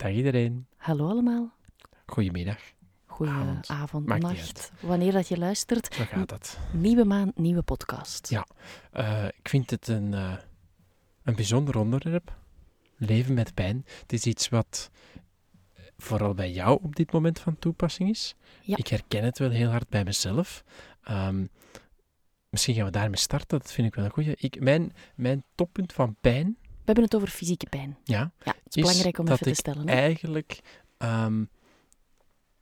Dag iedereen. Hallo allemaal. Goedemiddag. Goeie Avond. Maakt nacht. Wanneer dat je luistert, Zo gaat het. nieuwe maand, nieuwe podcast. Ja. Eh, ik vind het een, eh, een bijzonder onderwerp. Leven met pijn. Het is iets wat eh, vooral bij jou op dit moment van toepassing is. Ja. Ik herken het wel heel hard bij mezelf. Ehm, misschien gaan we daarmee starten. Dat vind ik wel een goeie. Ik, mijn, mijn toppunt van pijn, We hebben het over fysieke pijn. ja, Ja, het is, Is belangrijk om dat even te stellen. Hè? eigenlijk, ehm,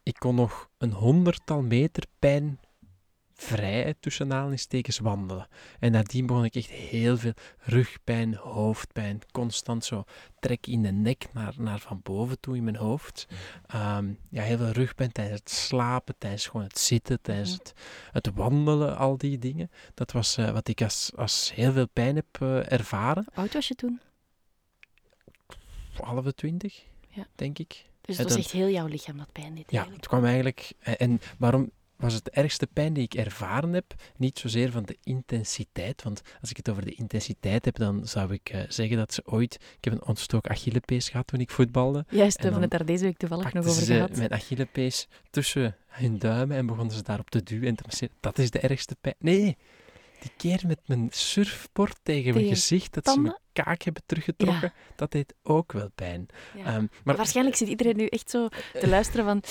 ik kon nog een honderdtal meter pijn vrij tussen aanhalingstekens wandelen. En nadien begon ik echt heel veel rugpijn, hoofdpijn, constant zo trek in de nek naar, naar van boven toe in mijn hoofd. Ehm, ja, heel veel rugpijn tijdens het slapen, tijdens gewoon het zitten, tijdens Mhm. het, het wandelen, al die dingen. Dat was eh, wat ik als, als heel veel pijn heb eh, ervaren. Hoe oud was je toen? Halve twintig, Ja. denk ik. Dus het was echt heel jouw lichaam dat pijn deed Ja, eigenlijk. het kwam eigenlijk. En, en waarom was het de ergste pijn die ik ervaren heb? Niet zozeer van de intensiteit. Want als ik het over de intensiteit heb, dan zou ik eh, zeggen dat ze ooit. Ik heb een ontstoken Achillepees gehad toen ik voetbalde. Juist, we en hebben het daar deze week toevallig nog over ze gehad. mijn Achillepees tussen hun duimen en begonnen ze daarop te duwen en te masseren. Dat is de ergste pijn. Nee, die keer met mijn surfbord tegen, mijn gezicht, dat ze? Kaak hebben teruggetrokken, dat deed ook wel pijn. Ja. Ehm, maar Waarschijnlijk zit iedereen nu echt zo te luisteren van...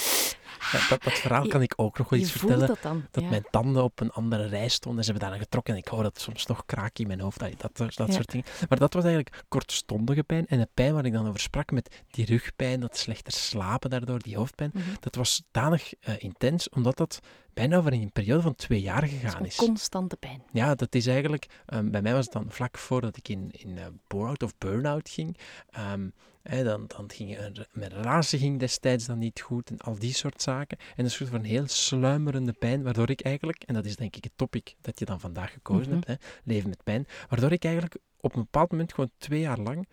ja, dat, dat verhaal kan ik ook nog wel iets vertellen. dat dan. dat mijn tanden op een andere rij stonden en ze hebben daar aan getrokken en ik hoor dat soms nog kraken in mijn hoofd, dat, dat Ja. soort dingen. Maar dat was eigenlijk kortstondige pijn en de pijn waar ik dan over sprak met die rugpijn, dat slechter slapen daardoor, die hoofdpijn, Mhm. dat was danig eh, intens, omdat dat bijna over een periode van twee jaar Dat is gegaan is. constante pijn. Ja, dat is eigenlijk, ehm, bij mij was het dan vlak voordat ik in, in eh, bore-out of burn-out ging. Ehm, hè, dan, dan ging er, mijn relatie ging destijds dan niet goed en al die soort zaken. En een soort van heel sluimerende pijn, waardoor ik eigenlijk, en dat is denk ik het topic dat je dan vandaag gekozen Mhm. hebt, hè, leven met pijn, waardoor ik eigenlijk op een bepaald moment gewoon twee jaar lang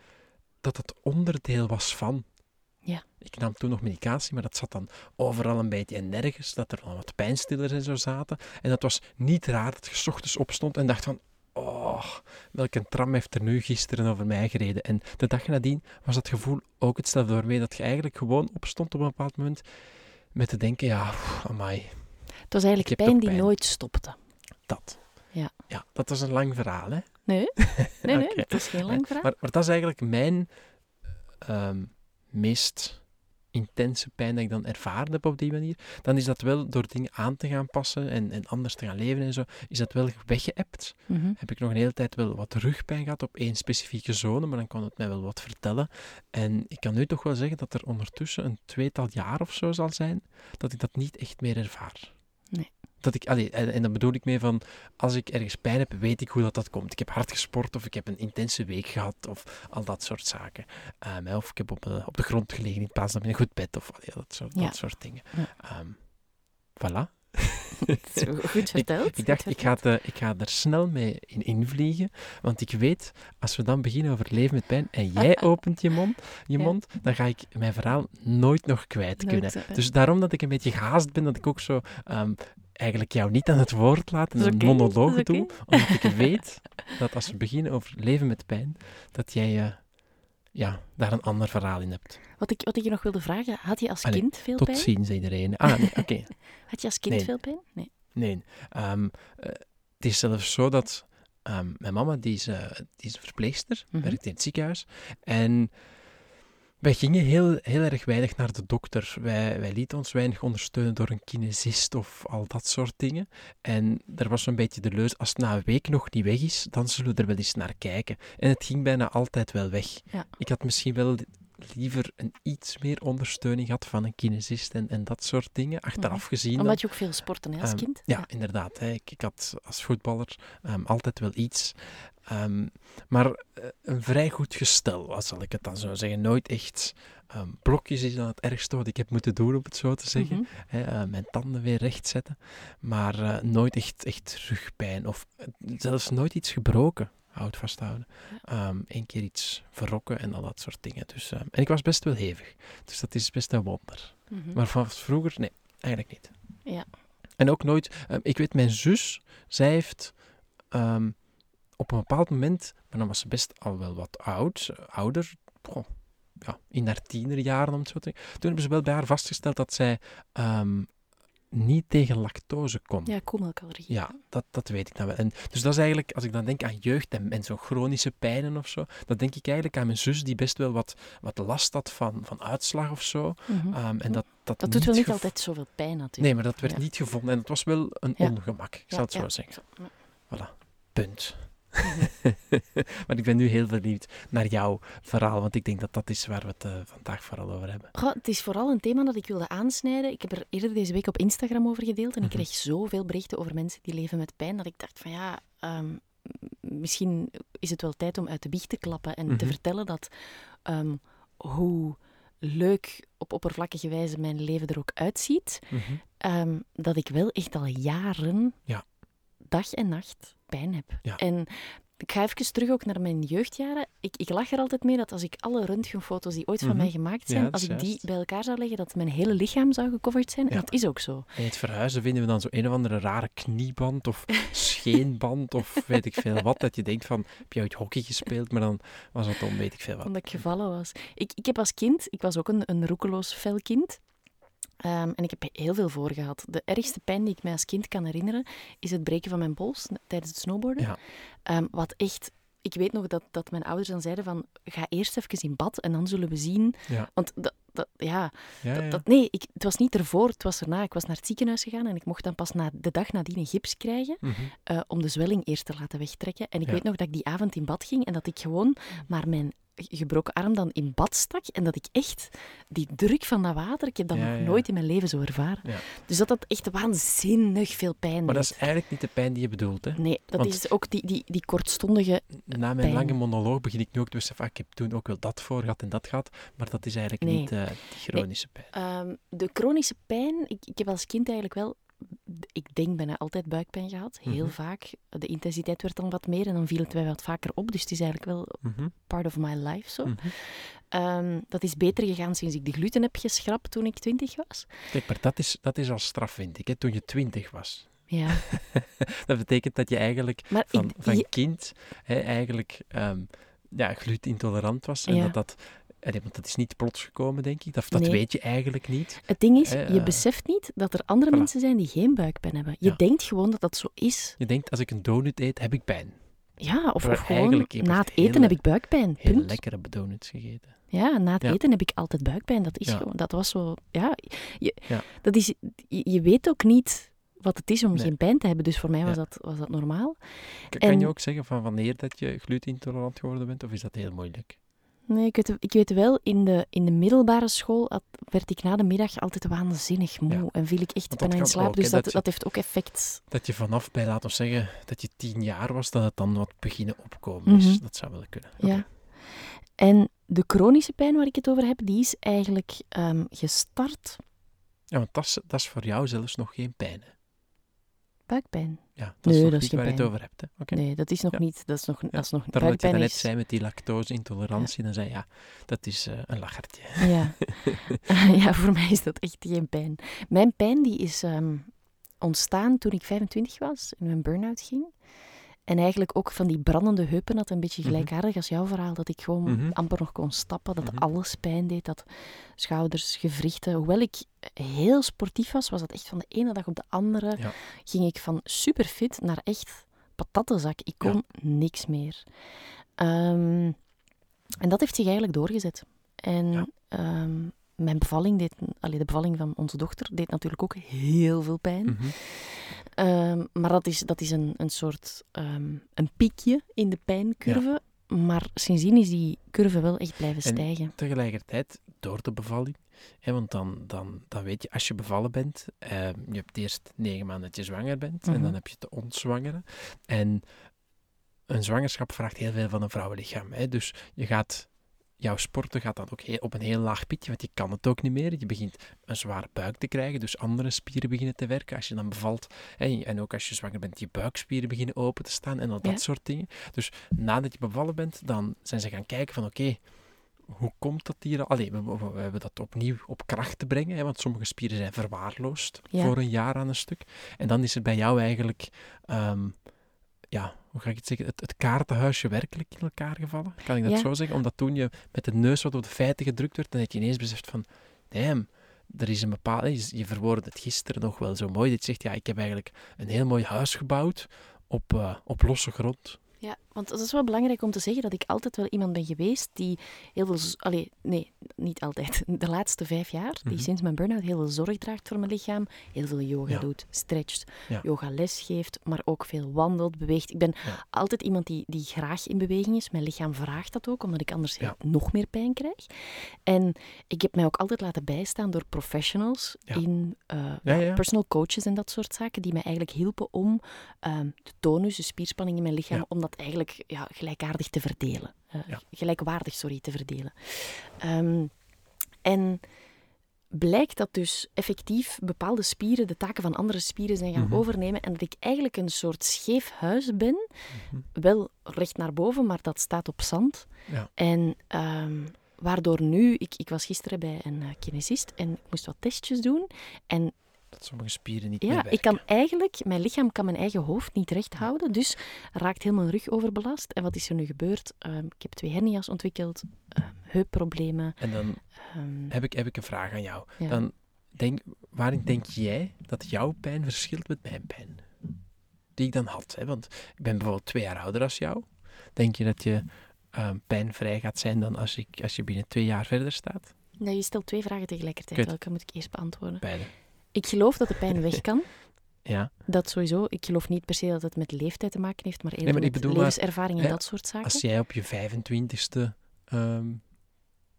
dat het onderdeel was van. Ja. Ik nam toen nog medicatie, maar dat zat dan overal een beetje en nergens, dat er dan wat pijnstillers en zo zaten. En dat was niet raar dat je 's ochtends opstond en dacht van, oh, welke tram heeft er nu gisteren over mij gereden? En de dag nadien was dat gevoel ook hetzelfde, waarmee dat je eigenlijk gewoon opstond op een bepaald moment met te denken, ja, pff, amai, Het was eigenlijk pijn die nooit stopte. dat. Ja. Ja, dat was een lang verhaal, hè? Nee, nee, nee het was geen lang verhaal. Maar, maar dat is eigenlijk mijn ehm, meest intense pijn dat ik dan ervaren heb op die manier. Dan is dat wel door dingen aan te gaan passen en, en anders te gaan leven en zo, is dat wel weggeëpt. Mhm. Heb ik nog een hele tijd wel wat rugpijn gehad op één specifieke zone, maar dan kon het mij wel wat vertellen. En ik kan nu toch wel zeggen dat er ondertussen een tweetal jaar of zo zal zijn, dat ik dat niet echt meer ervaar. Nee. Dat ik, allee, en, en dan bedoel ik mee van, als ik ergens pijn heb, weet ik hoe dat, dat komt. Ik heb hard gesport of ik heb een intense week gehad of al dat soort zaken. Ehm, of ik heb op, eh, op de grond gelegen in plaats van in een goed bed of allee, dat, soort, Ja. dat soort dingen. Ja. Ehm, voilà. Goed verteld. ik dacht, ik ga, het, ik ga er snel mee in invliegen, want ik weet, als we dan beginnen over leven met pijn en jij opent je mond, je Ja. mond dan ga ik mijn verhaal nooit nog kwijt Nooit, kunnen. eh. Dus daarom dat ik een beetje gehaast ben, dat ik ook zo ehm, eigenlijk jou niet aan het woord laat en Dat is een monoloog dat is doe, omdat ik weet dat als we beginnen over leven met pijn, dat jij eh, ja, daar een ander verhaal in hebt. Wat ik, wat ik je nog wilde vragen, had je als Allee, kind veel Tot pijn? ziens iedereen. Ah, nee, oké. Had je als kind Nee. veel pijn? Nee. Nee. Ehm, eh, het is zelfs zo dat ehm, mijn mama, die is, eh, die is verpleegster, Mhm. werkt in het ziekenhuis. En wij gingen heel, heel erg weinig naar de dokter. Wij, wij lieten ons weinig ondersteunen door een kinesist of al dat soort dingen. En er was zo'n beetje de leus, als het na een week nog niet weg is, dan zullen we er wel eens naar kijken. En het ging bijna altijd wel weg. Ja. Ik had misschien wel liever een iets meer ondersteuning gehad van een kinesist en, en dat soort dingen, achteraf gezien. dan. Omdat je ook veel sporten hè, als Ehm, kind? Ja, inderdaad. Hè. Ik, ik had als voetballer ehm, altijd wel iets. Ehm, maar eh, een vrij goed gestel, zal ik het dan zo zeggen. Nooit echt blokjes is dan het ergste wat ik heb moeten doen, om het zo te zeggen. Mhm. Hè, eh, mijn tanden weer recht zetten. Maar eh, nooit echt, echt rugpijn. Of zelfs nooit iets gebroken. Houd vasthouden. Eén Eén keer iets verrokken en al dat soort dingen. Dus, ehm, en ik was best wel hevig. Dus dat is best een wonder. Mhm. Maar van vroeger, nee, eigenlijk niet. Ja. En ook nooit, ehm, ik weet, mijn zus, zij heeft ehm, op een bepaald moment, maar dan was ze best al wel wat oud, ouder, goh, ja, in haar tienerjaren om het zo te zeggen. Toen hebben ze wel bij haar vastgesteld dat zij ehm, niet tegen lactose kon. Ja, koemelkalorieën. Ja, dat, dat weet ik dan wel. En dus dat is eigenlijk, als ik dan denk aan jeugd en, en zo'n chronische pijnen of zo, dan denk ik eigenlijk aan mijn zus die best wel wat, wat last had van, van uitslag of zo. Ehm, en dat, dat, Dat doet wel niet altijd zoveel pijn natuurlijk. Nee, maar dat werd Ja. niet gevonden en het was wel een Ja. ongemak, ik zal het zo zeggen. Voilà, punt. Mhm. maar ik ben nu heel benieuwd naar jouw verhaal, want ik denk dat dat is waar we het eh, vandaag vooral over hebben. Het is vooral een thema dat ik wilde aansnijden. Ik heb er eerder deze week op Instagram over gedeeld en ik Mhm. kreeg zoveel berichten over mensen die leven met pijn dat ik dacht van ja, ehm, misschien is het wel tijd om uit de biecht te klappen en te Mhm. vertellen dat ehm, hoe leuk op oppervlakkige wijze mijn leven er ook uitziet, ehm, dat ik wel echt al jaren, Ja. dag en nacht, pijn heb. Ja. En ik ga even terug ook naar mijn jeugdjaren. Ik, ik lach er altijd mee dat als ik alle röntgenfoto's die ooit van Mhm. mij gemaakt zijn, Ja, dat als ik die bij elkaar zou leggen, dat mijn hele lichaam zou gecoverd zijn. En dat is ook zo. En het verhuizen vinden we dan zo een of andere rare knieband of scheenband of weet ik veel wat. Dat je denkt van, heb je ooit hockey gespeeld? Maar dan was het om weet ik veel wat. Omdat ik gevallen was. Ik, ik heb als kind, ik was ook een, een roekeloos fel kind. Ehm, en ik heb heel veel voor gehad. De ergste pijn die ik mij als kind kan herinneren, is het breken van mijn pols tijdens het snowboarden. Ja. Ehm, wat echt... Ik weet nog dat, dat mijn ouders dan zeiden van, ga eerst even in bad en dan zullen we zien. Ja. Want dat, dat, ja, Ja, dat, nee, ik, het was niet ervoor, het was erna. Ik was naar het ziekenhuis gegaan en ik mocht dan pas na, de dag nadien een gips krijgen Mhm. eh, om de zwelling eerst te laten wegtrekken. En ik weet nog dat ik die avond in bad ging en dat ik gewoon maar mijn gebroken arm dan in bad stak en dat ik echt die druk van dat water, ik heb dat Ja, nog ja. nooit in mijn leven zo ervaren. Ja. Dus dat dat echt waanzinnig veel pijn Maar dat deed. is eigenlijk niet de pijn die je bedoelt. Hè? Nee, dat Want- is ook die, die, die kortstondige... Na mijn Pijn. lange monoloog begin ik nu ook te beseffen, ah, ik heb toen ook wel dat voor gehad en dat gehad. Maar dat is eigenlijk Nee. niet eh, die chronische pijn. ehm, de chronische pijn, ik, ik heb als kind eigenlijk wel... Ik denk bijna altijd buikpijn gehad, heel Mhm. vaak. De intensiteit werd dan wat meer en dan viel het mij wat vaker op. Dus het is eigenlijk wel Mhm. part of my life zo. Mhm. Ehm, dat is beter gegaan sinds ik de gluten heb geschrapt toen ik twintig was. Kijk, maar dat is, dat is al straf, vind ik, hè, toen je twintig was. Ja, Dat betekent dat je eigenlijk maar van, ik, van je- kind hè, eigenlijk ehm ja, glutenintolerant was. En Ja. dat dat... allee, Want dat is niet plots gekomen, denk ik. Dat, dat Nee. weet je eigenlijk niet. het ding is, Eh, je eh, beseft niet dat er andere voilà. mensen zijn die geen buikpijn hebben. Je Ja. denkt gewoon dat dat zo is. Je denkt, als ik een donut eet, heb ik pijn. Ja, of, of gewoon na het eten hele- heb ik buikpijn. Heel Punt. lekkere donuts gegeten. Ja, na het Ja. eten heb ik altijd buikpijn. Dat is Ja. gewoon, dat was zo, ja. Je, Ja. Dat is, je, je weet ook niet wat het is om Nee. geen pijn te hebben. Dus voor mij was, dat, was dat normaal. Kan En- je ook zeggen van wanneer dat je glutenintolerant geworden bent? Of is dat heel moeilijk? Nee, ik weet, ik weet wel, in de, in de middelbare school had- werd ik na de middag altijd waanzinnig moe. Ja. En viel ik echt bijna in slaap. ook, dus dat, dat heeft ook effect. Dat je vanaf bij, laten we zeggen, dat je tien jaar was, dat het dan wat beginnen opkomen is. Mhm. Dat zou wel kunnen. Ja. En de chronische pijn waar ik het over heb, die is eigenlijk ehm, gestart. Ja, want dat is, dat is voor jou zelfs nog geen pijn. Hè? Buikpijn. Ja, dat Nee, is nog dat niet waar je het over hebt. Hè? Nee, dat is nog Ja. niet. Dat is nog, dat is nog dat je net is- zei met die lactose-intolerantie, dan zei je, ja, dat is eh, een lachertje. Ja. ja, voor mij is dat echt geen pijn. Mijn pijn die is ehm, ontstaan toen ik 25 was en mijn burn-out ging. En eigenlijk ook van die brandende heupen had een beetje Mhm. gelijkaardig als jouw verhaal. Dat ik gewoon Mhm. amper nog kon stappen, dat Mhm. alles pijn deed, dat schouders, gewrichten. Hoewel ik heel sportief was, was dat echt van de ene dag op de andere. Ja. Ging ik van superfit naar echt patattenzak. Ik kon niks meer. Ehm, en dat heeft zich eigenlijk doorgezet. En Ja. ehm, mijn bevalling deed, allee, de bevalling van onze dochter deed natuurlijk ook heel veel pijn. Mhm. Ehm, maar dat is, dat is een, een soort ehm, een piekje in de pijncurve. Maar sindsdien is die curve wel echt blijven En- stijgen. Tegelijkertijd, door de bevalling, hè, want dan, dan, dan weet je, als je bevallen bent, eh, je hebt eerst negen maanden dat je zwanger bent, en Mhm. dan heb je te ontzwangeren. En een zwangerschap vraagt heel veel van een vrouwenlichaam. Hè, dus je gaat, jouw sporten gaat dan ook heel- op een heel laag pitje, want je kan het ook niet meer. Je begint een zware buik te krijgen, dus andere spieren beginnen te werken. Als je dan bevalt, en ook als je zwanger bent, je buikspieren beginnen open te staan en al dat Ja. soort dingen. Dus nadat je bevallen bent, dan zijn ze gaan kijken van oké, hoe komt dat hier? Allee, we, we- we hebben dat opnieuw op kracht te brengen, hè, want sommige spieren zijn verwaarloosd Ja. voor een jaar aan een stuk. En dan is er bij jou eigenlijk, ehm, ja, hoe ga ik het zeggen, het, het kaartenhuisje werkelijk in elkaar gevallen. Kan ik dat Ja. zo zeggen? Omdat toen je met de neus wat op de feiten gedrukt werd, dan heb je ineens beseft van, damn, er is een bepaalde, je verwoordde het gisteren nog wel zo mooi, dat je zegt, ja, ik heb eigenlijk een heel mooi huis gebouwd op, eh, op losse grond. Ja, want dat is wel belangrijk om te zeggen dat ik altijd wel iemand ben geweest die heel veel... Allee, nee, niet altijd. De laatste vijf jaar, die Mhm. sinds mijn burn-out heel veel zorg draagt voor mijn lichaam. Heel veel yoga Ja. doet, stretcht, Ja. yoga les geeft, maar ook veel wandelt, beweegt. Ik ben Ja. altijd iemand die, die graag in beweging is. Mijn lichaam vraagt dat ook, omdat ik anders nog meer pijn krijg. En ik heb mij ook altijd laten bijstaan door professionals in eh, personal coaches en dat soort zaken, die mij eigenlijk hielpen om ehm, de tonus, de spierspanning in mijn lichaam, om dat eigenlijk ja, gelijkaardig te verdelen. Eh, Ja. Gelijkwaardig, sorry, te verdelen. Ehm, en blijkt dat dus effectief bepaalde spieren de taken van andere spieren zijn gaan Mhm. overnemen en dat ik eigenlijk een soort scheef huis ben, Mhm. wel recht naar boven, maar dat staat op zand. Ja. En ehm, waardoor nu, ik, ik was gisteren bij een eh, kinesist en ik moest wat testjes doen. En Dat sommige spieren niet meer ja, ik kan eigenlijk, mijn lichaam kan mijn eigen hoofd niet recht houden, dus raakt heel mijn rug overbelast. En wat is er nu gebeurd? Ehm, ik heb twee hernia's ontwikkeld, ehm, heupproblemen. En dan ehm, heb ik, heb ik een vraag aan jou. ja. Dan denk, waarin denk jij dat jouw pijn verschilt met mijn pijn? Die ik dan had. Hè? Want ik ben bijvoorbeeld twee jaar ouder als jou. Denk je dat je pijnvrij gaat zijn dan als, ik, als je binnen twee jaar verder staat? Ja, je stelt twee vragen tegelijkertijd. Welke moet ik eerst beantwoorden? Beide. Ik geloof dat de pijn weg kan. Ja. Dat sowieso. Ik geloof niet per se dat het met leeftijd te maken heeft, maar eerder maar ik met bedoel maar, levenservaring en hè, dat soort zaken. Als jij op je 25ste ehm,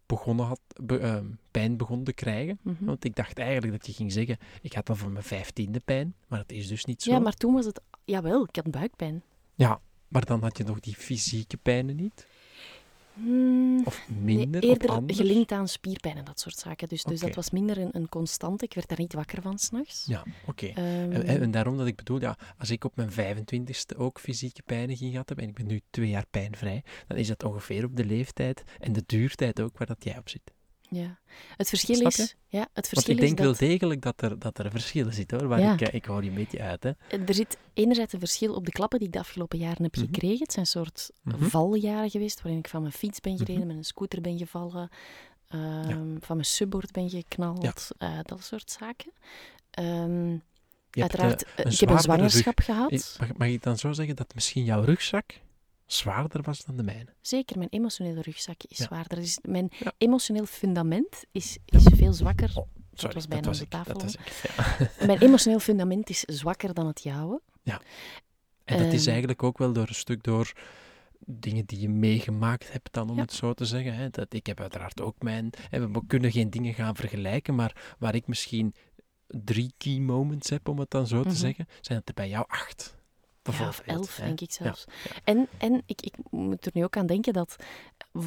begonnen had, be- ehm, pijn begon te krijgen. Mhm. Want ik dacht eigenlijk dat je ging zeggen, ik had dan voor mijn vijftiende pijn. Maar dat is dus niet zo. Ja, maar toen was het... Jawel, ik had buikpijn. Maar dan had je nog die fysieke pijnen niet? Hmm, Of nee, minder? of eerder gelinkt aan spierpijn en dat soort zaken. Dus, dus dat was minder een, een constante. Ik werd daar niet wakker van s'nachts. Ja, oké. Ehm, En, en- en daarom dat ik bedoel, ja, als ik op mijn 25ste ook fysieke pijnen ging gehad hebben, en ik ben nu twee jaar pijnvrij, dan is dat ongeveer op de leeftijd en de duurtijd ook waar dat jij op zit. Ja. Het verschil is... Ja, het Want verschil ik denk dat... wel degelijk dat er, dat er verschillen zitten hoor, waar Ja. ik, eh, ik hoor je een beetje uit. Hè. Er zit enerzijds een verschil op de klappen die ik de afgelopen jaren heb Mhm. gekregen. Het zijn soort Mhm. valjaren geweest waarin ik van mijn fiets ben gereden, Mhm. met een scooter ben gevallen, ehm, van mijn subboard ben geknald, eh, dat soort zaken. Ehm, hebt, uiteraard, eh, eh, een ik heb een zwangerschap rug. gehad. Eh, Mag, mag ik dan zo zeggen dat misschien jouw rugzak zwaarder was dan de mijne? Zeker, mijn emotionele rugzak is Ja. zwaarder. Dus mijn Ja. emotioneel fundament is, is veel zwakker. Oh, Sorry, was bijna dat was op ik. de tafel, Dat ik. Ja. Mijn emotioneel fundament is zwakker dan het jouwe. En dat is Ehm. eigenlijk ook wel door een stuk door dingen die je meegemaakt hebt dan, om Ja. het zo te zeggen. Hè. Dat, ik heb uiteraard ook mijn... Hè, we kunnen geen dingen gaan vergelijken, maar waar ik misschien drie key moments heb, om het dan zo te Mhm. zeggen, zijn het er bij jou acht. Ja, of elf, denk ik Ja, zelfs. En, en ik, ik moet er nu ook aan denken dat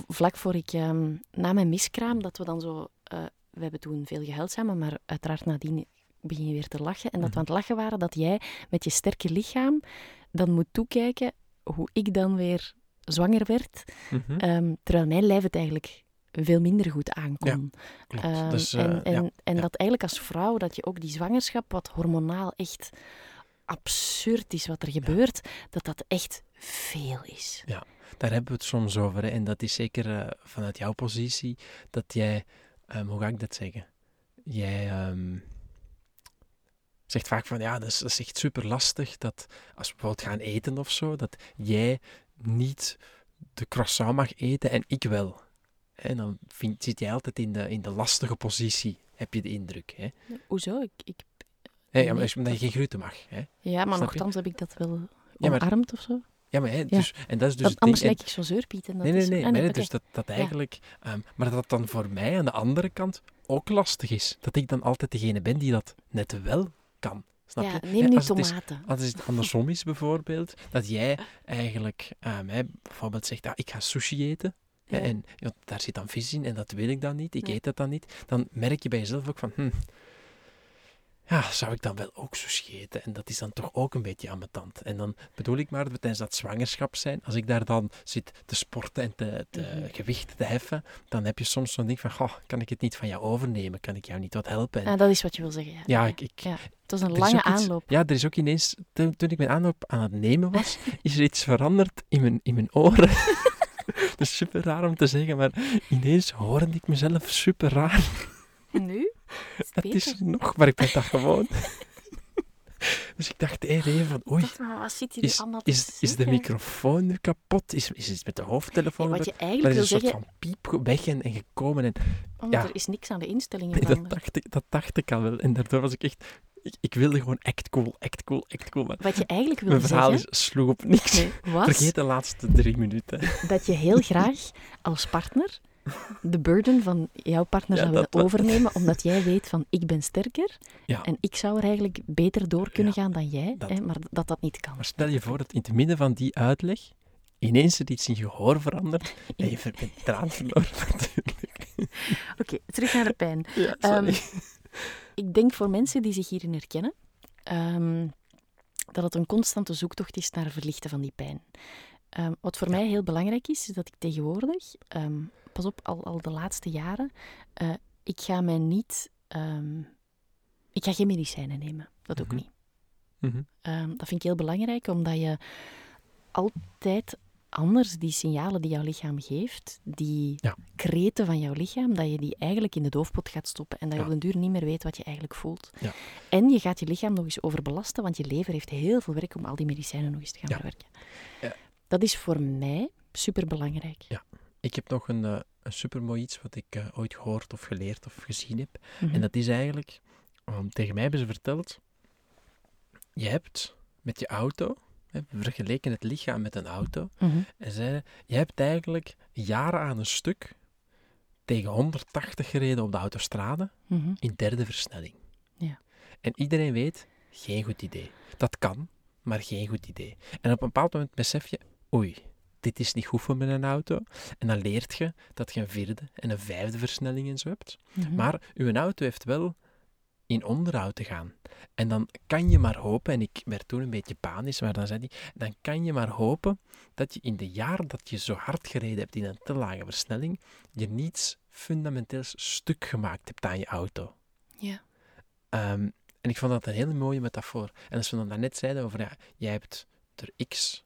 vlak voor ik, ehm, na mijn miskraam, dat we dan zo... eh, we hebben toen veel gehuild samen, maar uiteraard nadien begin je weer te lachen. En dat we Mhm. aan het lachen waren dat jij met je sterke lichaam dan moet toekijken hoe ik dan weer zwanger werd. Mhm. ehm, terwijl mijn lijf het eigenlijk veel minder goed aankon. Klopt. Ehm, dus, eh, en en, ja. en ja. dat eigenlijk als vrouw, dat je ook die zwangerschap, wat hormonaal echt absurd is wat er gebeurt, dat dat echt veel is. Daar hebben we het soms over. Hè. En dat is zeker eh, vanuit jouw positie dat jij, ehm, hoe ga ik dat zeggen? Jij ehm, zegt vaak van ja, dat is, dat is echt super lastig dat als we bijvoorbeeld gaan eten of zo, dat jij niet de croissant mag eten en ik wel. En dan vind, zit jij altijd in de, in de lastige positie, heb je de indruk. Hè? Hoezo? Ik, ik, Hè, ja, Nee. maar omdat je geen gluten mag. Hè? ja, maar nogthans heb ik dat wel maar- omarmd of zo. Ja, maar hè, dus, en dat is dus Dat, het anders lijk ik zo'n zeurpiet. En dat Nee, nee, is, nee. ah, maar, hè, oké. Dus dat, dat eigenlijk... ehm, maar dat dan voor mij aan de andere kant ook lastig is. Dat ik dan altijd degene ben die dat net wel kan. Snap ja, je? neem nu als het is- tomaten. Als het andersom is bijvoorbeeld, dat jij eigenlijk ehm, hè, bijvoorbeeld zegt, ah, ik ga sushi eten. En ja, daar zit dan vis in en dat wil ik dan niet, ik eet dat dan niet. Dan merk je bij jezelf ook van, hm, ja, zou ik dan wel ook sushi eten? En dat is dan toch ook een beetje ambetant. En dan bedoel ik maar, tijdens dat zwangerschap zijn, als ik daar dan zit te sporten en te, te Mhm. gewicht te heffen, dan heb je soms zo'n ding van, goh, kan ik het niet van jou overnemen? Kan ik jou niet wat helpen? En Ah, dat is wat je wil zeggen. Ja, ja, ik, ik, Ja. Het was een lange iets- aanloop. ja, er is ook ineens, toen, toen ik mijn aanloop aan het nemen was, is er iets veranderd in mijn, in mijn oren. Dat is super raar om te zeggen, maar ineens hoorde ik mezelf super raar. Nu? Is Het is nog, maar ik ben dat gewoon. Dus ik dacht even van, oei, is, is, is de zeggen? microfoon nu kapot? Is, is het met de hoofdtelefoon? Gebeurd? wat je eigenlijk er is wil een soort zeggen, van piep weg en, en gekomen. En, ja. er is niks aan de instellingen nee, dat, dacht ik, dat dacht ik al wel. En daardoor was ik echt... Ik, ik wilde gewoon act cool, act cool, act cool. Maar Wat je eigenlijk wil mijn verhaal zeggen, is, sloeg op niks. nee, was Vergeet de laatste drie minuten. dat je heel graag als partner de burden van jouw partner Ja, zou willen overnemen, omdat jij weet van ik ben sterker Ja. en ik zou er eigenlijk beter door kunnen gaan dan jij, dat- hè, maar dat dat niet kan. Maar stel je voor dat in het midden van die uitleg ineens er iets in je gehoor verandert en je bent draad verloren natuurlijk. Oké, terug naar de pijn. Sorry. ik denk voor mensen die zich hierin herkennen, ehm, dat het een constante zoektocht is naar verlichten van die pijn. Ehm, wat voor mij heel belangrijk is, is dat ik tegenwoordig, pas op, al, al de laatste jaren, eh, ik ga mij niet, ehm, ik ga geen medicijnen nemen. Dat ook Mhm. niet. Mhm. Ehm, dat vind ik heel belangrijk, omdat je altijd anders die signalen die jouw lichaam geeft, die Ja. kreten van jouw lichaam, dat je die eigenlijk in de doofpot gaat stoppen en dat je Ja. op den duur niet meer weet wat je eigenlijk voelt. Ja. En je gaat je lichaam nog eens overbelasten, want je lever heeft heel veel werk om al die medicijnen nog eens te gaan Ja. verwerken. Ja. Dat is voor mij superbelangrijk. Ik heb nog een, eh, een supermooi iets wat ik eh, ooit gehoord of geleerd of gezien heb. Mhm. En dat is eigenlijk, um, tegen mij hebben ze verteld, je hebt met je auto, hè, vergeleken het lichaam met een auto, Mhm. en zeiden, je hebt eigenlijk jaren aan een stuk tegen 180 gereden op de autostrade Mhm. in derde versnelling. Ja. En iedereen weet, geen goed idee. Dat kan, maar geen goed idee. En op een bepaald moment besef je, oei, dit is niet goed voor mijn auto. En dan leert je dat je een vierde en een vijfde versnelling en zo hebt. Mhm. Maar uw auto heeft wel in onderhoud te gaan. En dan kan je maar hopen, en ik werd toen een beetje panisch, maar dan zei hij, dan kan je maar hopen dat je in de jaren dat je zo hard gereden hebt in een te lage versnelling, je niets fundamenteels stuk gemaakt hebt aan je auto. Ja. Ehm, en ik vond dat een hele mooie metafoor. En als we dan daarnet zeiden over, ja, jij hebt er x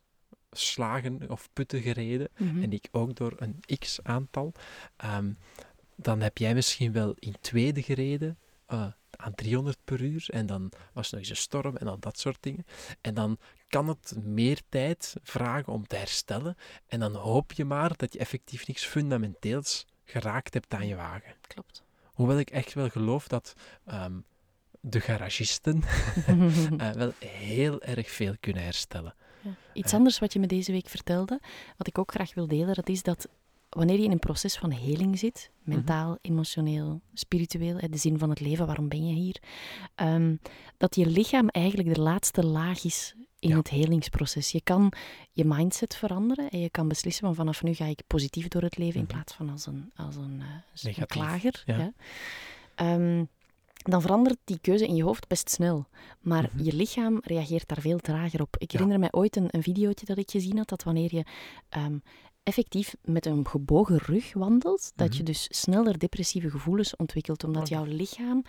slagen of putten gereden, Mhm. en ik ook door een x aantal, ehm, dan heb jij misschien wel in tweede gereden eh, aan 300 per uur en dan was er nog eens een storm en al dat soort dingen. En dan kan het meer tijd vragen om te herstellen en dan hoop je maar dat je effectief niks fundamenteels geraakt hebt aan je wagen. Klopt. Hoewel ik echt wel geloof dat ehm, de garagisten eh, wel heel erg veel kunnen herstellen. Ja. Iets anders wat je me deze week vertelde, wat ik ook graag wil delen, dat is dat wanneer je in een proces van heling zit, Mhm. mentaal, emotioneel, spiritueel, de zin van het leven, waarom ben je hier, ehm, dat je lichaam eigenlijk de laatste laag is in Ja. het helingsproces. Je kan je mindset veranderen en je kan beslissen van vanaf nu ga ik positief door het leven in Mhm. plaats van als een, als een, eh, een klager. ja. Dan verandert die keuze in je hoofd best snel. Maar Mhm. je lichaam reageert daar veel trager op. Ik Ja. herinner mij ooit een, een videootje dat ik gezien had, dat wanneer je ehm, effectief met een gebogen rug wandelt, dat Mhm. je dus sneller depressieve gevoelens ontwikkelt, omdat Oké. jouw lichaam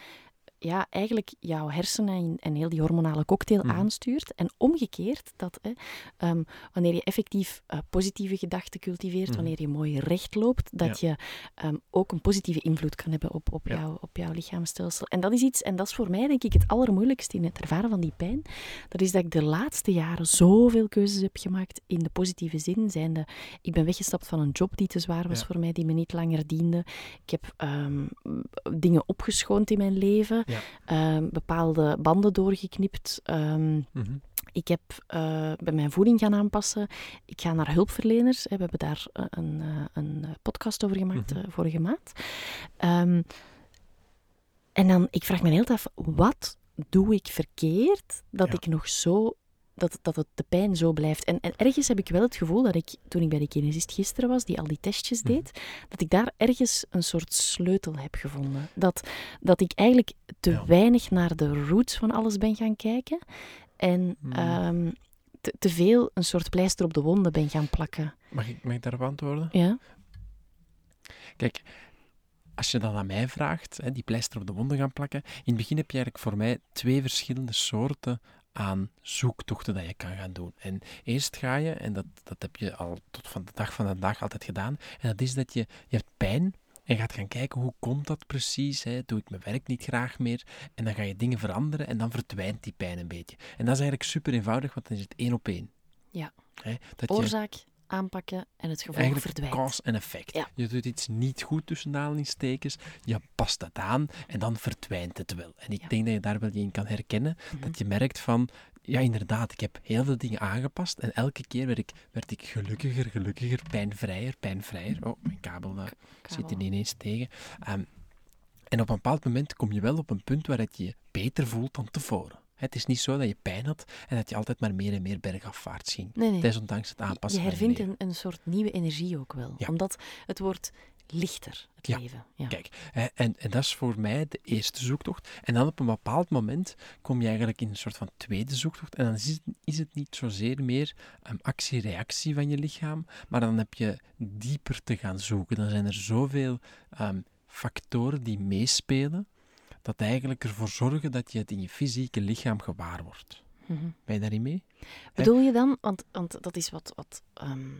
ja, eigenlijk jouw hersenen en, en heel die hormonale cocktail Mhm. aanstuurt. En omgekeerd, dat hè, ehm, wanneer je effectief eh, positieve gedachten cultiveert, Mhm. wanneer je mooi recht loopt, dat je ehm, ook een positieve invloed kan hebben op, op, Ja. jouw, op jouw lichaamsstelsel. En dat is iets, en dat is voor mij denk ik het allermoeilijkste in het ervaren van die pijn. Dat is dat ik de laatste jaren zoveel keuzes heb gemaakt in de positieve zin. Zijnde, ik ben weggestapt van een job die te zwaar was Ja. voor mij, die me niet langer diende. Ik heb ehm, dingen opgeschoond in mijn leven, Ja. ehm, bepaalde banden doorgeknipt. ehm, Mhm. ik heb eh, bij mijn voeding gaan aanpassen. Ik ga naar hulpverleners. hè. We hebben daar eh, een, eh, een podcast over gemaakt Mhm. vorige maand. Ehm, en dan, ik vraag me heel af, wat doe ik verkeerd dat Ja. ik nog zo... Dat, dat het de pijn zo blijft. En, en ergens heb ik wel het gevoel dat ik, toen ik bij de kinesist gisteren was, die al die testjes Mhm. deed, dat ik daar ergens een soort sleutel heb gevonden. Dat, dat ik eigenlijk te Ja. weinig naar de roots van alles ben gaan kijken. En Mm. ehm, te, te veel een soort pleister op de wonden ben gaan plakken. Mag, ik, mag ik daarop antwoorden? Ja? Kijk, als je dat aan mij vraagt, hè, die pleister op de wonden gaan plakken, in het begin heb je eigenlijk voor mij twee verschillende soorten aan zoektochten dat je kan gaan doen. En eerst ga je, en dat, dat heb je al tot van de dag van vandaag altijd gedaan, en dat is dat je, je hebt pijn en gaat gaan kijken hoe komt dat precies, hè? doe ik mijn werk niet graag meer, en dan ga je dingen veranderen en dan verdwijnt die pijn een beetje. En dat is eigenlijk super eenvoudig, want dan is het één op één. Ja. Hè? Dat je, Oorzaak aanpakken en het gevolg Eigenlijk verdwijnt. cause en effect. Ja. Je doet iets niet goed tussen aanhalingstekens, je past het aan en dan verdwijnt het wel. En ik Ja. denk dat je daar wel in kan herkennen, Mhm. dat je merkt van, ja inderdaad, ik heb heel veel dingen aangepast en elke keer werd ik, werd ik gelukkiger, gelukkiger, pijnvrijer, pijnvrijer. Oh, mijn kabel zit er ineens tegen. Ehm, en op een bepaald moment kom je wel op een punt waar het je beter voelt dan tevoren. Het is niet zo dat je pijn had en dat je altijd maar meer en meer bergafwaarts ging. Nee, nee. Desondanks het aanpassen je hervindt een, een soort nieuwe energie ook wel. Ja. Omdat het wordt lichter, het Ja. leven. Ja. Kijk, en, en dat is voor mij de eerste zoektocht. En dan op een bepaald moment kom je eigenlijk in een soort van tweede zoektocht. En dan is het, is het niet zozeer meer een actie-reactie van je lichaam, maar dan heb je dieper te gaan zoeken. Dan zijn er zoveel ehm, factoren die meespelen, dat eigenlijk ervoor zorgen dat je het in je fysieke lichaam gewaar wordt. Mhm. Ben je daarin mee? Bedoel je dan, want, want dat is wat, wat ehm,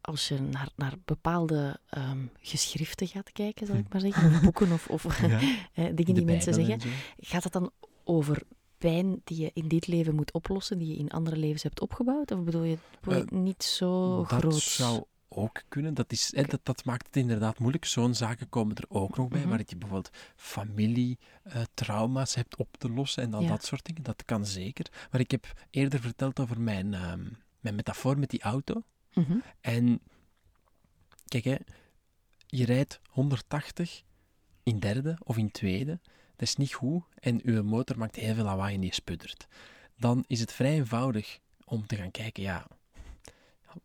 als je naar, naar bepaalde ehm, geschriften gaat kijken, zal ik maar zeggen, of boeken of, of eh, dingen die mensen zeggen, gaat het dan over pijn die je in dit leven moet oplossen, die je in andere levens hebt opgebouwd? Of bedoel je, bedoel je Eh, het niet zo dat groot? zou ook kunnen. Dat, is, dat, dat maakt het inderdaad moeilijk. Zo'n zaken komen er ook nog bij, Mhm. waar je bijvoorbeeld familietrauma's hebt op te lossen en al Ja. dat soort dingen. Dat kan zeker. Maar ik heb eerder verteld over mijn, ehm, mijn metafoor met die auto. Mhm. En kijk, hè, je rijdt 180 in derde of in tweede. Dat is niet goed en uw motor maakt heel veel lawaai en je sputtert. Dan is het vrij eenvoudig om te gaan kijken, ja,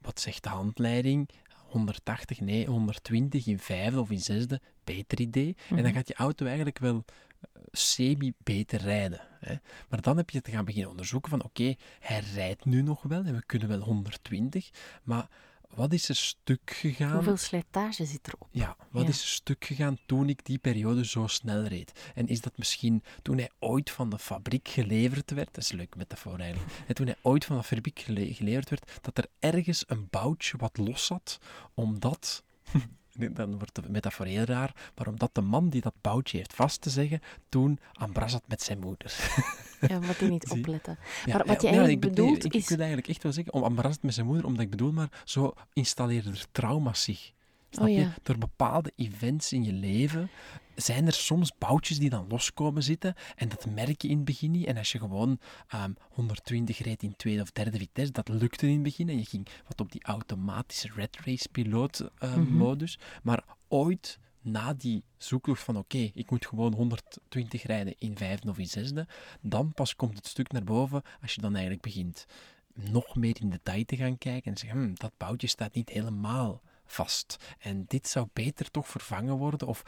wat zegt de handleiding? 180, nee, 120 in vijfde of in zesde, beter idee. En dan Mhm. gaat je auto eigenlijk wel eh, semi-beter rijden. Hè. Maar dan heb je te gaan beginnen onderzoeken van, oké, hij rijdt nu nog wel en we kunnen wel 120, maar wat is er stuk gegaan? Hoeveel slijtage zit erop? Ja, wat Ja. is er stuk gegaan toen ik die periode zo snel reed? En is dat misschien toen hij ooit van de fabriek geleverd werd? Dat is een leuke metafoor eigenlijk. En toen hij ooit van de fabriek gele- geleverd werd, dat er ergens een boutje wat los zat, omdat... Dan wordt de metafoor heel raar, maar omdat de man die dat boutje heeft vast te zeggen, toen aan bras zat met zijn moeder. Ja, wat die niet opletten. Ja, Maar wat je ja, eigenlijk ik bedoel- bedoelt ik, is- Ik wil eigenlijk echt wel zeggen, om met zijn moeder, omdat ik bedoel maar, zo installeerden er trauma's zich. Snap Oh, ja. je? Door bepaalde events in je leven zijn er soms boutjes die dan loskomen zitten en dat merk je in het begin niet. En als je gewoon ehm, 120 reed in tweede of derde vitesse, dat lukte in het begin en je ging wat op die automatische red race piloot eh, Mhm. modus. Maar ooit na die zoektocht van oké, ik moet gewoon 120 rijden in vijfde of in zesde, dan pas komt het stuk naar boven als je dan eigenlijk begint nog meer in detail te gaan kijken en zeggen, hm, dat boutje staat niet helemaal vast. En dit zou beter toch vervangen worden. Of,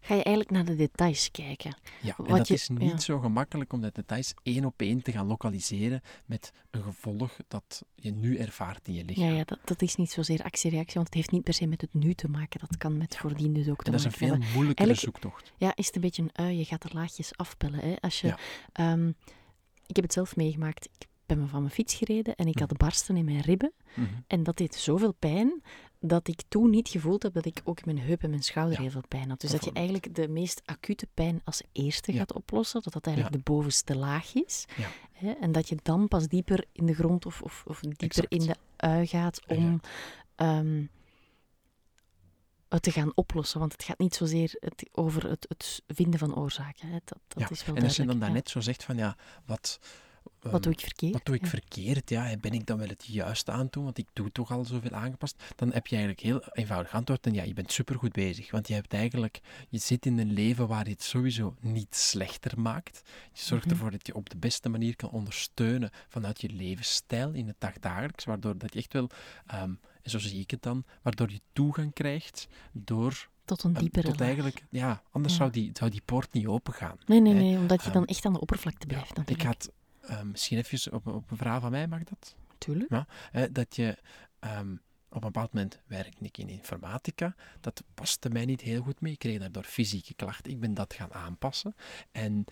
Ga je eigenlijk naar de details kijken? ja, en Wat dat je- is niet ja. zo gemakkelijk om de details één op één te gaan lokaliseren met een gevolg dat je nu ervaart in je lichaam. Ja, ja dat, dat is niet zozeer actie-reactie, want het heeft niet per se met het nu te maken. Dat kan met voordien dus ook te En dat is een maken veel moeilijkere zoektocht. Ja, is het een beetje een ui, je gaat er laagjes afpellen. Hè? Als je, Ja. ehm, ik heb het zelf meegemaakt. Ik ben me van mijn fiets gereden en ik Mhm. had barsten in mijn ribben. Mhm. En dat deed zoveel pijn dat ik toen niet gevoeld heb dat ik ook in mijn heup en mijn schouder Ja, heel veel pijn had. Dus dat je eigenlijk de meest acute pijn als eerste Ja. gaat oplossen, dat dat eigenlijk Ja. de bovenste laag is. Hè? En dat je dan pas dieper in de grond of, of, of dieper Exact. in de ui gaat om ehm, het te gaan oplossen. Want het gaat niet zozeer het, over het, het vinden van oorzaken. Hè? Dat, dat is wel En als je dan daarnet zo zegt van ja, wat... Wat ehm, doe ik verkeerd? Wat doe ik Ja. verkeerd? Ja, en ben ik dan wel het juiste aan het doen? Want ik doe toch al zoveel aangepast. Dan heb je eigenlijk heel eenvoudig antwoord. En ja, je bent supergoed bezig. Want je hebt eigenlijk, je zit in een leven waar je het sowieso niet slechter maakt. Je zorgt Mhm. ervoor dat je op de beste manier kan ondersteunen vanuit je levensstijl in het dagdagelijks. Waardoor dat je echt wel, ehm, en zo zie ik het dan, waardoor je toegang krijgt door Tot een ehm, diepere tot eigenlijk, ja, anders Ja. Zou, die, zou die poort niet open gaan. Nee, nee, hè. nee, omdat je dan echt aan de oppervlakte Ja, blijft. ik had ehm, misschien even op, op een vraag van mij, mag dat? Tuurlijk. Hè, dat je ehm, op een bepaald moment werkte ik in informatica. Dat paste mij niet heel goed mee. Ik kreeg daardoor fysieke klachten. Ik ben dat gaan aanpassen. En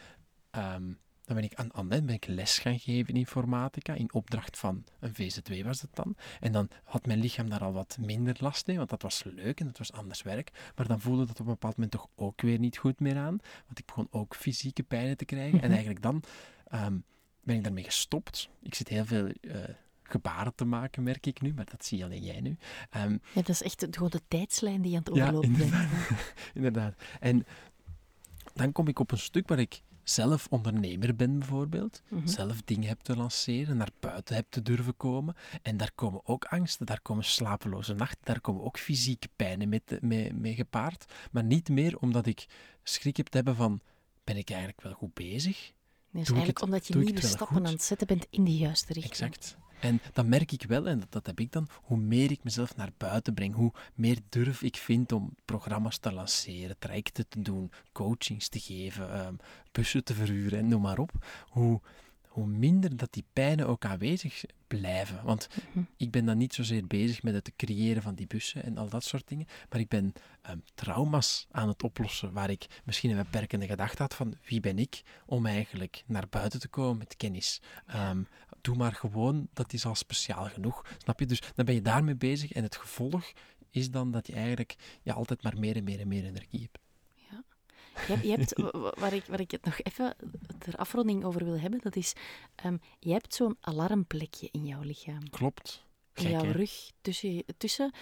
ehm, dan ben ik aan, aan ben ik les gaan geven in informatica. In opdracht van een VZW was het dan. En dan had mijn lichaam daar al wat minder last mee. Want dat was leuk en dat was anders werk. Maar dan voelde dat op een bepaald moment toch ook weer niet goed meer aan. Want ik begon ook fysieke pijnen te krijgen. En Mhm. eigenlijk dan ehm, ben ik daarmee gestopt. Ik zit heel veel eh, gebaren te maken, merk ik nu, maar dat zie alleen jij nu. Ehm, Ja, dat is echt de- gewoon de tijdslijn die je aan het Ja, overlopen bent. inderdaad. En dan kom ik op een stuk waar ik zelf ondernemer ben, bijvoorbeeld. Mhm. Zelf dingen heb te lanceren, naar buiten heb te durven komen. En daar komen ook angsten, daar komen slapeloze nachten, daar komen ook fysieke pijnen mee, mee, mee gepaard. Maar niet meer omdat ik schrik heb te hebben van, ben ik eigenlijk wel goed bezig? Dat is Doe eigenlijk het- omdat je nieuwe stappen goed? aan het zetten bent in de juiste richting. Exact. En dan merk ik wel, en dat, dat heb ik dan, hoe meer ik mezelf naar buiten breng, hoe meer durf ik vind om programma's te lanceren, trajecten te doen, coachings te geven, ehm, bussen te verhuren en noem maar op, hoe, hoe minder dat die pijnen ook aanwezig blijven. Want Mhm. ik ben dan niet zozeer bezig met het creëren van die bussen en al dat soort dingen, maar ik ben ehm, trauma's aan het oplossen waar ik misschien een beperkende gedachte had van wie ben ik om eigenlijk naar buiten te komen met kennis. Ehm, doe maar gewoon, dat is al speciaal genoeg. Snap je? Dus dan ben je daarmee bezig en het gevolg is dan dat je eigenlijk ja, altijd maar meer en meer en meer energie hebt. Je je hebt, wa- wa- waar, ik, waar ik het nog even ter afronding over wil hebben, dat is, ehm, je hebt zo'n alarmplekje in jouw lichaam. Klopt. Gek, jouw hè? rug, tussen, tussen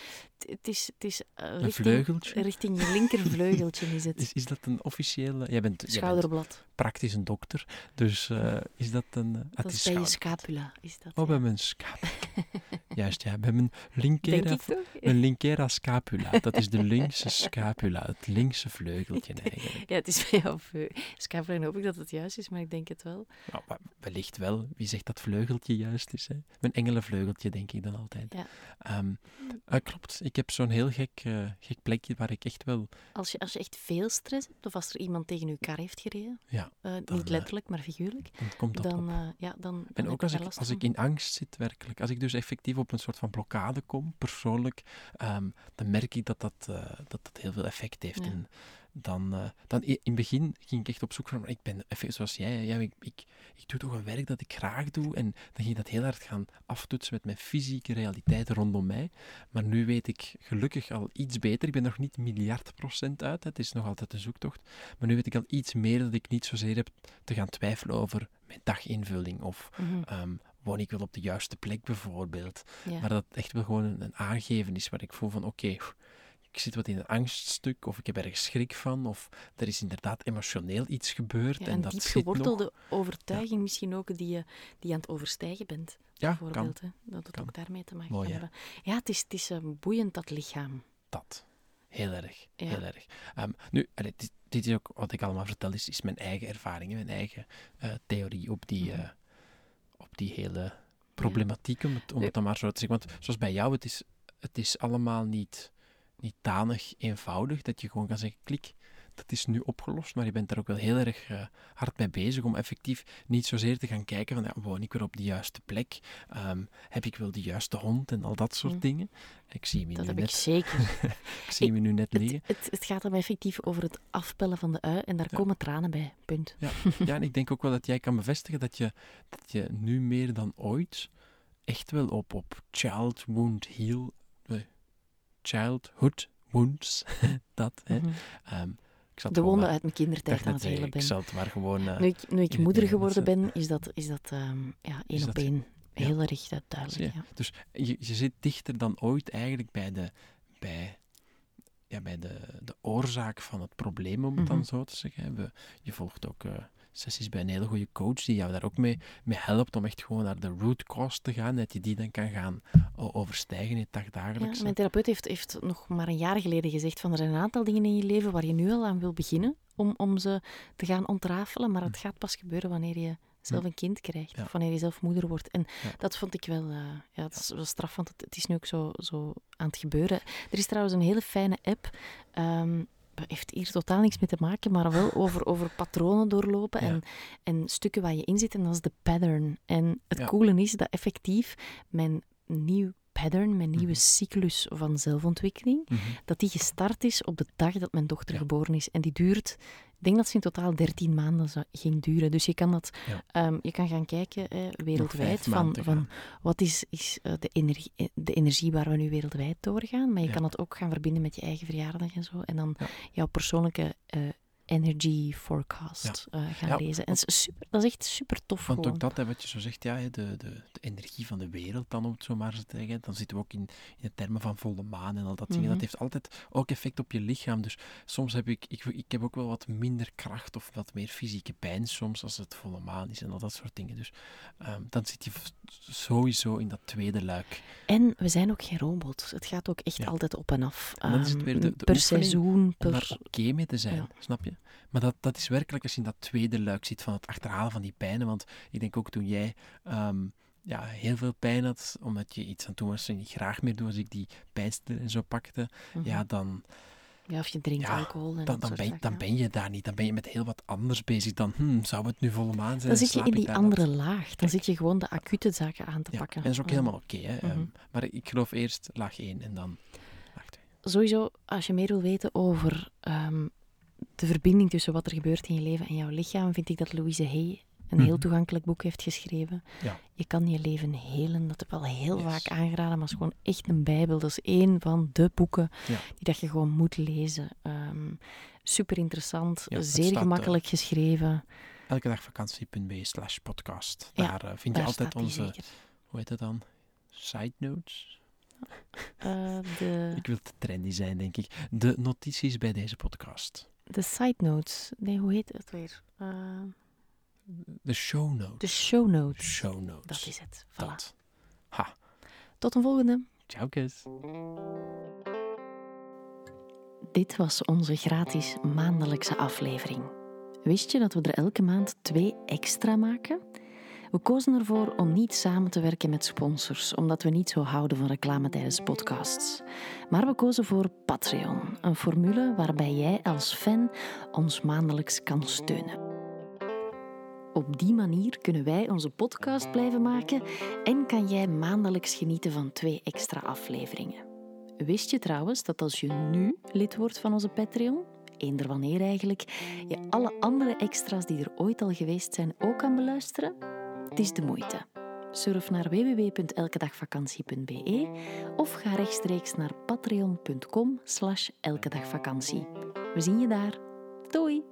het- is, het is eh, Een richting, vleugeltje. richting je linkervleugeltje is het. Is, is dat een officiële... Jij bent, jij bent Schouderblad. praktisch een dokter, dus eh, is dat een... het Dat is bij je scapula. Is dat, Oh, ja. bij mijn scapula. Juist, ja. Bij mijn linkera, mijn linkera scapula. Dat is de linkse scapula, het linkse vleugeltje eigenlijk. Ja, het is bij jou veu- scapula en hoop ik dat het juist is, maar ik denk het wel. Nou, wellicht wel. Wie zegt dat vleugeltje juist is? Hè? Mijn engelenvleugeltje, denk ik dan altijd. Ja. Eh, klopt. Ik heb zo'n heel gek, eh, gek plekje waar ik echt wel... Als je, als je echt veel stress hebt, of als er iemand tegen je kar heeft gereden, Ja, eh, Dan, niet eh, letterlijk, maar figuurlijk, dan komt dat dan, op. ja, dan, En ook als ik, als van. ik in angst zit, werkelijk. Als ik dus effectief op een soort van blokkade kom, persoonlijk, ehm, dan merk ik dat dat, dat, dat heel veel effect heeft. Ja. En dan, eh, dan in het begin ging ik echt op zoek van, ik ben even zoals jij, ja, ik, ik, ik doe toch een werk dat ik graag doe. En dan ging ik dat heel hard gaan aftoetsen met mijn fysieke realiteit rondom mij. Maar nu weet ik gelukkig al iets beter. Ik ben nog niet miljard procent uit, het is nog altijd een zoektocht. Maar nu weet ik al iets meer dat ik niet zozeer heb te gaan twijfelen over mijn daginvulling of Mhm, Ehm, woon ik wel op de juiste plek bijvoorbeeld? ja. Maar dat het echt wel gewoon een, een aangeven is waar ik voel van oké, ik zit wat in een angststuk of ik heb ergens schrik van of er is inderdaad emotioneel iets gebeurd Ja, en een dat diep nog. gewortelde overtuiging misschien ook die je, die je aan het overstijgen bent. Ja, kan bijvoorbeeld, hè, dat het Kan. ook daarmee te maken Mooi, kan hè? hebben. Ja, het is, het is eh, boeiend, dat lichaam. dat. Heel erg, Ja. heel erg. Ehm, nu, allee, dit, dit is ook wat ik allemaal vertel, is, is mijn eigen ervaring, hè, mijn eigen eh, theorie op die, Mhm. eh, op die hele problematiek, om het, om het dan maar zo te zeggen. Want zoals bij jou, het is, het is allemaal niet niet eenvoudig, dat je gewoon kan zeggen, klik, dat is nu opgelost, maar je bent daar ook wel heel erg uh, hard mee bezig om effectief niet zozeer te gaan kijken van, ja, woon ik weer op de juiste plek? Um, heb ik wel de juiste hond en al dat soort mm. dingen? Ik zie me dat nu heb net... ik zeker. ik zie ik, me nu net liggen. Het, het, het, gaat er effectief over het afpellen van de ui en daar komen tranen bij, punt. Ja. ja, en ik denk ook wel dat jij kan bevestigen dat je, dat je nu meer dan ooit echt wel op, op child wound heal, childhood wounds, dat, hè. Mm -hmm. de wonden uit mijn kindertijd aan het hele ben. Ik zal het maar gewoon... Uh, nu ik, nu ik moeder geworden ben, is dat, is dat um, ja, één op één. Heel erg duidelijk, ja. Dus je, je zit dichter dan ooit eigenlijk bij de, bij, ja, bij de, de oorzaak van het probleem, om het dan mhm. zo te zeggen. We, je volgt ook... Uh, sessies bij een hele goede coach die jou daar ook mee, mee helpt om echt gewoon naar de root cause te gaan, dat je die dan kan gaan overstijgen in het dagelijks. Ja, mijn therapeut heeft, heeft nog maar een jaar geleden gezegd van er zijn een aantal dingen in je leven waar je nu al aan wil beginnen om, om ze te gaan ontrafelen, maar het hm. gaat pas gebeuren wanneer je zelf hm. een kind krijgt, of wanneer je zelf moeder wordt. En dat vond ik wel, uh, ja, dat is wel straf, want het, het, is nu ook zo, zo aan het gebeuren. Er is trouwens een hele fijne app, um, heeft hier totaal niks mee te maken, maar wel over, over patronen doorlopen en, en stukken waar je in zit. En dat is de pattern. En het ja. coole is dat effectief mijn nieuw pattern, mijn nieuwe mhm. cyclus van zelfontwikkeling, mhm. dat die gestart is op de dag dat mijn dochter geboren is. En die duurt, ik denk dat ze in totaal 13 maanden ging duren. Dus je kan, dat, um, je kan gaan kijken eh, wereldwijd van, van wat is, is uh, de, energie, eh, de energie waar we nu wereldwijd doorgaan. Maar je kan dat ook gaan verbinden met je eigen verjaardag en zo. En dan jouw persoonlijke uh, energy forecast ja. uh, gaan ja, lezen. En super, dat is echt super tof. Want gewoon. ook dat, hè, wat je zo zegt, ja, de, de, de, energie van de wereld, dan om het zo maar te zeggen. Dan zitten we ook in, in de termen van volle maan en al dat dingen. Dat mhm. heeft altijd ook effect op je lichaam. Dus soms heb ik, ik, ik heb ook wel wat minder kracht of wat meer fysieke pijn soms als het volle maan is en al dat soort dingen. Dus um, dan zit je sowieso in dat tweede luik. En we zijn ook geen robots. Het gaat ook echt altijd op en af. Dan is het weer de, de per seizoen. Per... Om daar oké okay mee te zijn, snap je? Maar dat, dat is werkelijk als je in dat tweede luik zit van het achterhalen van die pijnen. Want ik denk ook toen jij um, ja, heel veel pijn had, omdat je iets aan toen was en je graag meer doet als ik die pijnster en zo pakte, mm -hmm. ja, dan... Ja, of je drinkt ja, alcohol en dan, dan, ben, je, dan ben je daar niet. Dan ben je met heel wat anders bezig dan, hmm, zou het nu volle maan zijn? Dan zit je in die andere dat... laag. Dan zit je gewoon de acute zaken aan te ja, pakken. En dat is ook helemaal oké. Okay, mm -hmm. um, maar ik geloof eerst laag 1 en dan laag 2. Sowieso, als je meer wil weten over um, de verbinding tussen wat er gebeurt in je leven en jouw lichaam, vind ik dat Louise Hay een heel mhm. toegankelijk boek heeft geschreven. Ja. Je kan je leven helen. Dat heb ik wel heel vaak aangeraden, maar het is gewoon echt een bijbel. Dat is één van de boeken die dat je gewoon moet lezen. Um, super interessant, zeer gemakkelijk geschreven. Elke dag vakantie.be slash podcast. Daar uh, vind je altijd onze, hoe heet het dan? Side notes? Uh, de... Ik wil te trendy zijn, denk ik. De notities bij deze podcast. De side notes. Nee, hoe heet het weer? Uh... De show notes. De show notes. Show notes. Dat is het. Voilà. Dat. Ha. Tot een volgende. Ciao, kus. Dit was onze gratis maandelijkse aflevering. Wist je dat we er elke maand twee extra maken? We kozen ervoor om niet samen te werken met sponsors, omdat we niet zo houden van reclame tijdens podcasts. Maar we kozen voor Patreon, een formule waarbij jij als fan ons maandelijks kan steunen. Op die manier kunnen wij onze podcast blijven maken en kan jij maandelijks genieten van twee extra afleveringen. Wist je trouwens dat als je nu lid wordt van onze Patreon, eender wanneer eigenlijk, je alle andere extra's die er ooit al geweest zijn ook kan beluisteren? Het is de moeite. Surf naar www.elkedagvakantie.be of ga rechtstreeks naar patreon.com slash elkedagvakantie. We zien je daar. Doei!